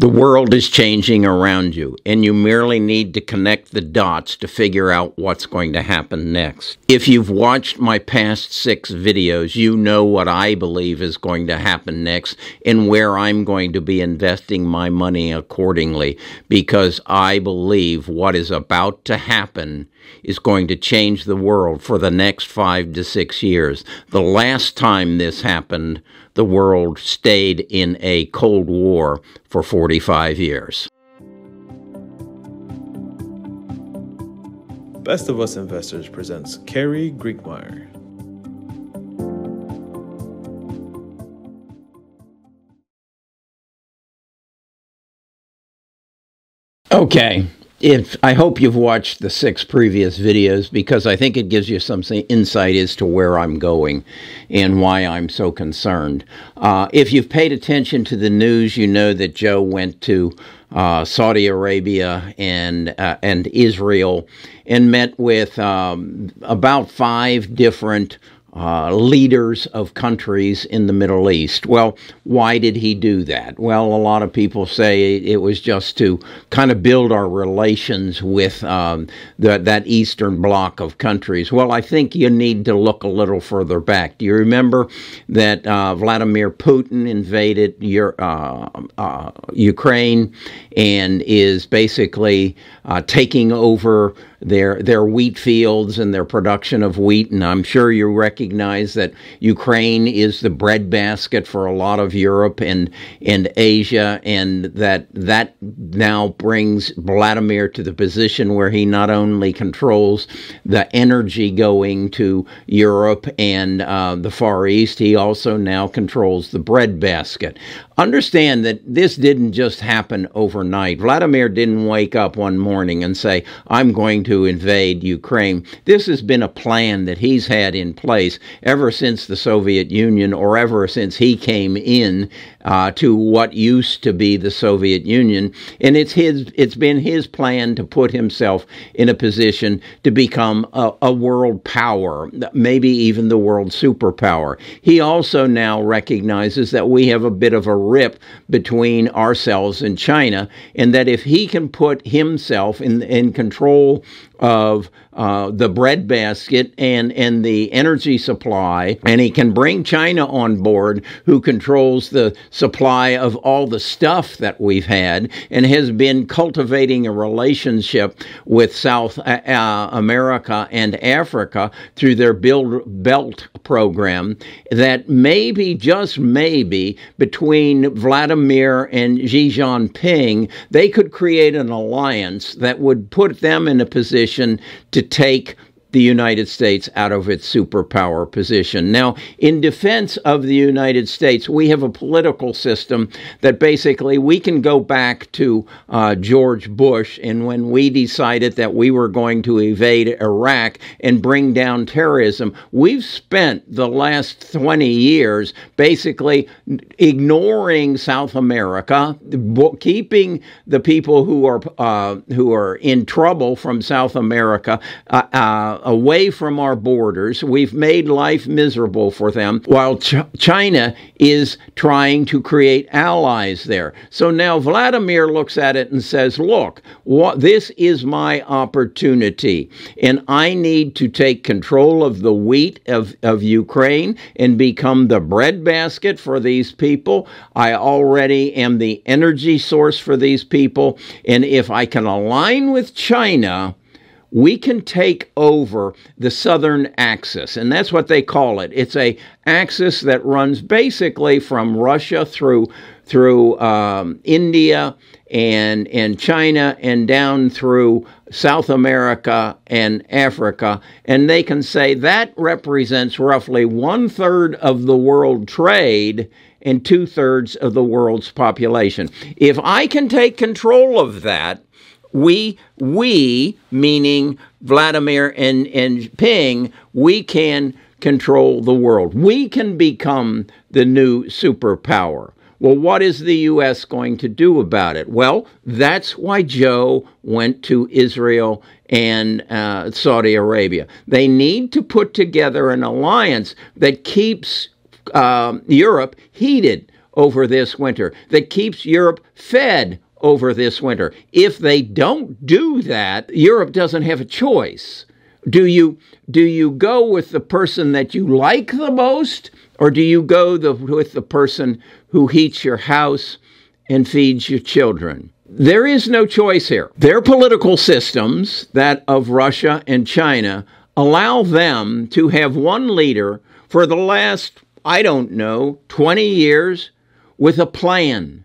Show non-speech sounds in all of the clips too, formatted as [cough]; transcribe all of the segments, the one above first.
The world is changing around you, and you merely need to connect the dots to figure out what's going to happen next. If you've watched my past six videos, you know what I believe is going to happen next and where I'm going to be investing my money accordingly, because I believe what is about to happen is going to change the world for the next five to six years. The last time this happened, the world stayed in a Cold War for 45 years. Best of Us Investors presents Kerry Grinkmeyer. Okay, if I hope you've watched the six previous videos because I think it gives you some insight as to where I'm going and why I'm so concerned. Uh, if you've paid attention to the news, you know that Joe went to uh, Saudi Arabia and uh, and Israel and met with um, about five different uh, leaders of countries in the Middle East. Well, why did he do that? Well, a lot of people say it was just to kind of build our relations with um, the, that Eastern bloc of countries. Well, I think you need to look a little further back. Do you remember that uh, Vladimir Putin invaded your, uh, uh Ukraine and is basically uh, taking over their their wheat fields and their production of wheat. And I'm sure you recognize that Ukraine is the breadbasket for a lot of Europe and and Asia, and that that now brings Vladimir to the position where he not only controls the energy going to Europe and uh, the Far East, he also now controls the breadbasket. Understand that this didn't just happen overnight. Vladimir didn't wake up one morning and say, I'm going to invade Ukraine. This has been a plan that he's had in place ever since the Soviet Union or ever since he came in uh, to what used to be the Soviet Union. And it's his, it's been his plan to put himself in a position to become a, a world power, maybe even the world superpower. He also now recognizes that we have a bit of a rip between ourselves and China, and that if he can put himself in, in control of uh, the breadbasket and and the energy supply, and he can bring China on board, who controls the supply of all the stuff that we've had, and has been cultivating a relationship with South uh, uh America and Africa through their Build Belt program. That maybe, just maybe, between Vladimir and Xi Jinping, they could create an alliance that would put them in a position to take the United States out of its superpower position. Now, in defense of the United States, we have a political system that basically we can go back to uh, George Bush and when we decided that we were going to invade Iraq and bring down terrorism. We've spent the last 20 years basically ignoring South America, keeping the people who are uh, who are in trouble from South America. Uh, uh away from our borders. We've made life miserable for them while Ch- China is trying to create allies there. So now Vladimir looks at it and says, Look, what, this is my opportunity, and I need to take control of the wheat of, of Ukraine and become the breadbasket for these people. I already am the energy source for these people, and if I can align with China, we can take over the southern axis and that's what they call it. It's a axis that runs basically from russia through through um, india and and china and down through south america and africa and they can say that represents roughly one third of the world trade and two thirds of the world's population. If i can take control of that we we meaning Vladimir and and Ping we can control the world. We can become the new superpower. Well, what is the U.S. going to do about it? Well, that's why Joe went to Israel and uh, Saudi Arabia. They need to put together an alliance that keeps uh, Europe heated over this winter, that keeps Europe fed over this winter. If they don't do that, Europe doesn't have a choice. Do you do you go with the person that you like the most or do you go the, with the person who heats your house and feeds your children? There is no choice here. Their political systems, that of Russia and China, allow them to have one leader for the last, I don't know, 20 years with a plan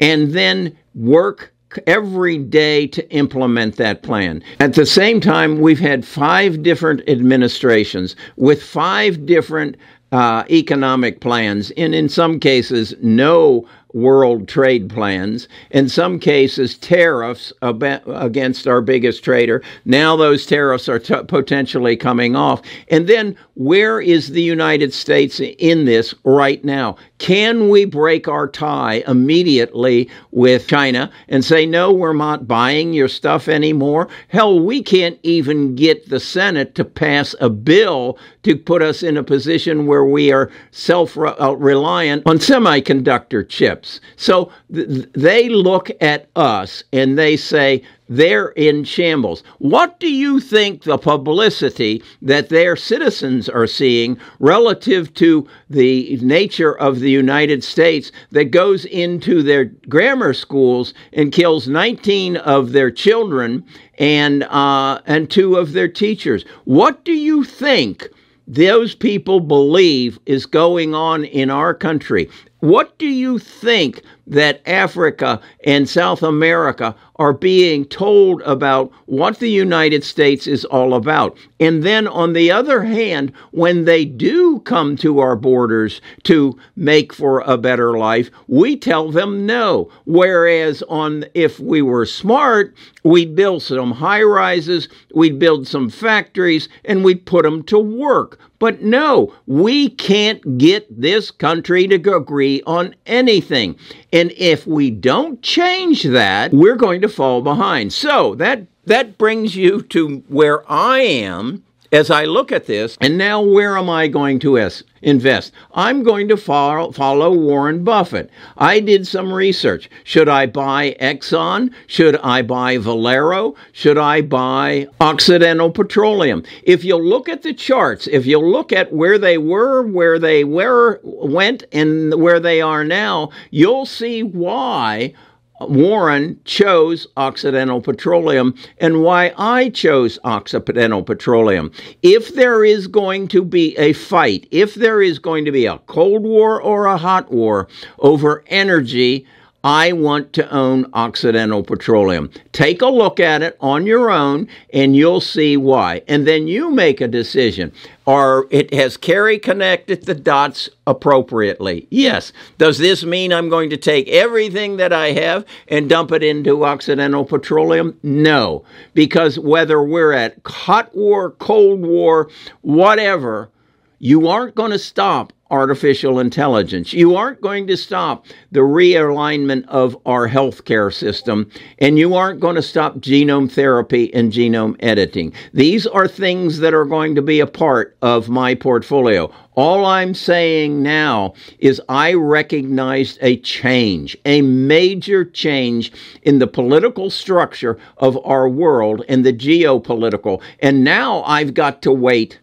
and then work every day to implement that plan. At the same time, we've had five different administrations with five different uh, economic plans, and in some cases, no world trade plans, in some cases, tariffs against our biggest trader. Now those tariffs are t- potentially coming off. And then where is the United States in this right now? Can we break our tie immediately with China and say, no, we're not buying your stuff anymore? Hell, we can't even get the Senate to pass a bill to put us in a position where we are self uh, reliant on semiconductor chips. So th- they look at us and they say, they're in shambles. What do you think the publicity that their citizens are seeing relative to the nature of the United States that goes into their grammar schools and kills 19 of their children and uh, and two of their teachers? What do you think? those people believe is going on in our country. What do you think that Africa and South America are being told about what the United States is all about. And then, on the other hand, when they do come to our borders to make for a better life, we tell them no. Whereas, on if we were smart, we'd build some high rises, we'd build some factories, and we'd put them to work. But no, we can't get this country to agree on anything. And if we don't change that, we're going to fall behind. So that that brings you to where I am as I look at this. And now, where am I going to es- invest? I'm going to follow Warren Buffett. I did some research. Should I buy Exxon? Should I buy Valero? Should I buy Occidental Petroleum? If you look at the charts, if you look at where they were, where they were, went, and where they are now, you'll see why Warren chose Occidental Petroleum and why I chose Occidental Petroleum. If there is going to be a fight, if there is going to be a Cold War or a hot war over energy, I want to own Occidental Petroleum. Take a look at it on your own and you'll see why. And then you make a decision. Or it has Kerry connected the dots appropriately? Yes. Does this mean I'm going to take everything that I have and dump it into Occidental Petroleum? No. Because whether we're at hot war, cold war, whatever, you aren't going to stop artificial intelligence. You aren't going to stop the realignment of our healthcare system, and you aren't going to stop genome therapy and genome editing. These are things that are going to be a part of my portfolio. All I'm saying now is I recognized a change, a major change in the political structure of our world and the geopolitical. And now I've got to wait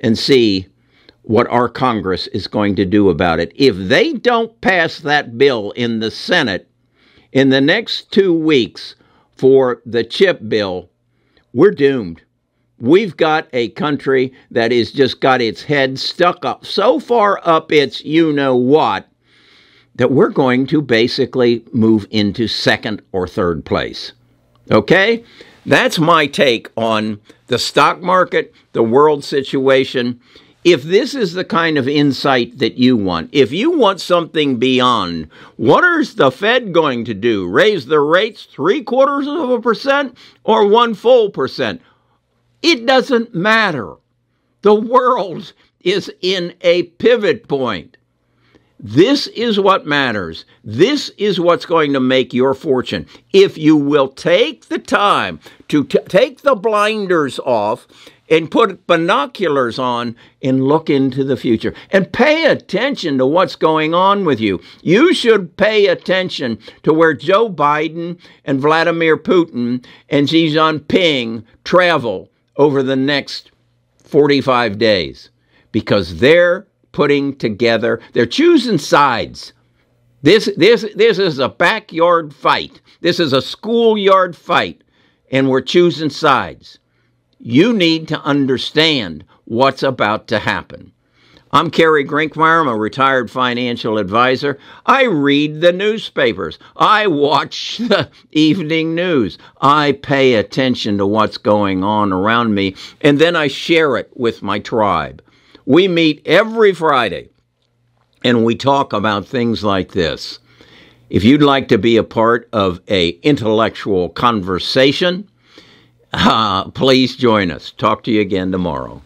and see what our Congress is going to do about it. If they don't pass that bill in the Senate in the next two weeks for the chip bill, we're doomed. We've got a country that has just got its head stuck up so far up its you know what that we're going to basically move into second or third place. Okay? That's my take on the stock market, the world situation if this is the kind of insight that you want, if you want something beyond, what is the Fed going to do? Raise the rates three quarters of a percent or one full percent? It doesn't matter. The world is in a pivot point. This is what matters. This is what's going to make your fortune. If you will take the time to t- take the blinders off and put binoculars on and look into the future and pay attention to what's going on with you. You should pay attention to where Joe Biden and Vladimir Putin and Xi Jinping travel over the next 45 days because they're putting together, they're choosing sides. This, this, this is a backyard fight. This is a schoolyard fight, and we're choosing sides. You need to understand what's about to happen. I'm Kerry Grinkmeyer. I'm a retired financial advisor. I read the newspapers. I watch [laughs] the evening news. I pay attention to what's going on around me, and then I share it with my tribe. We meet every Friday, and we talk about things like this. If you'd like to be a part of a intellectual conversation, uh, [laughs] please join us. Talk to you again tomorrow.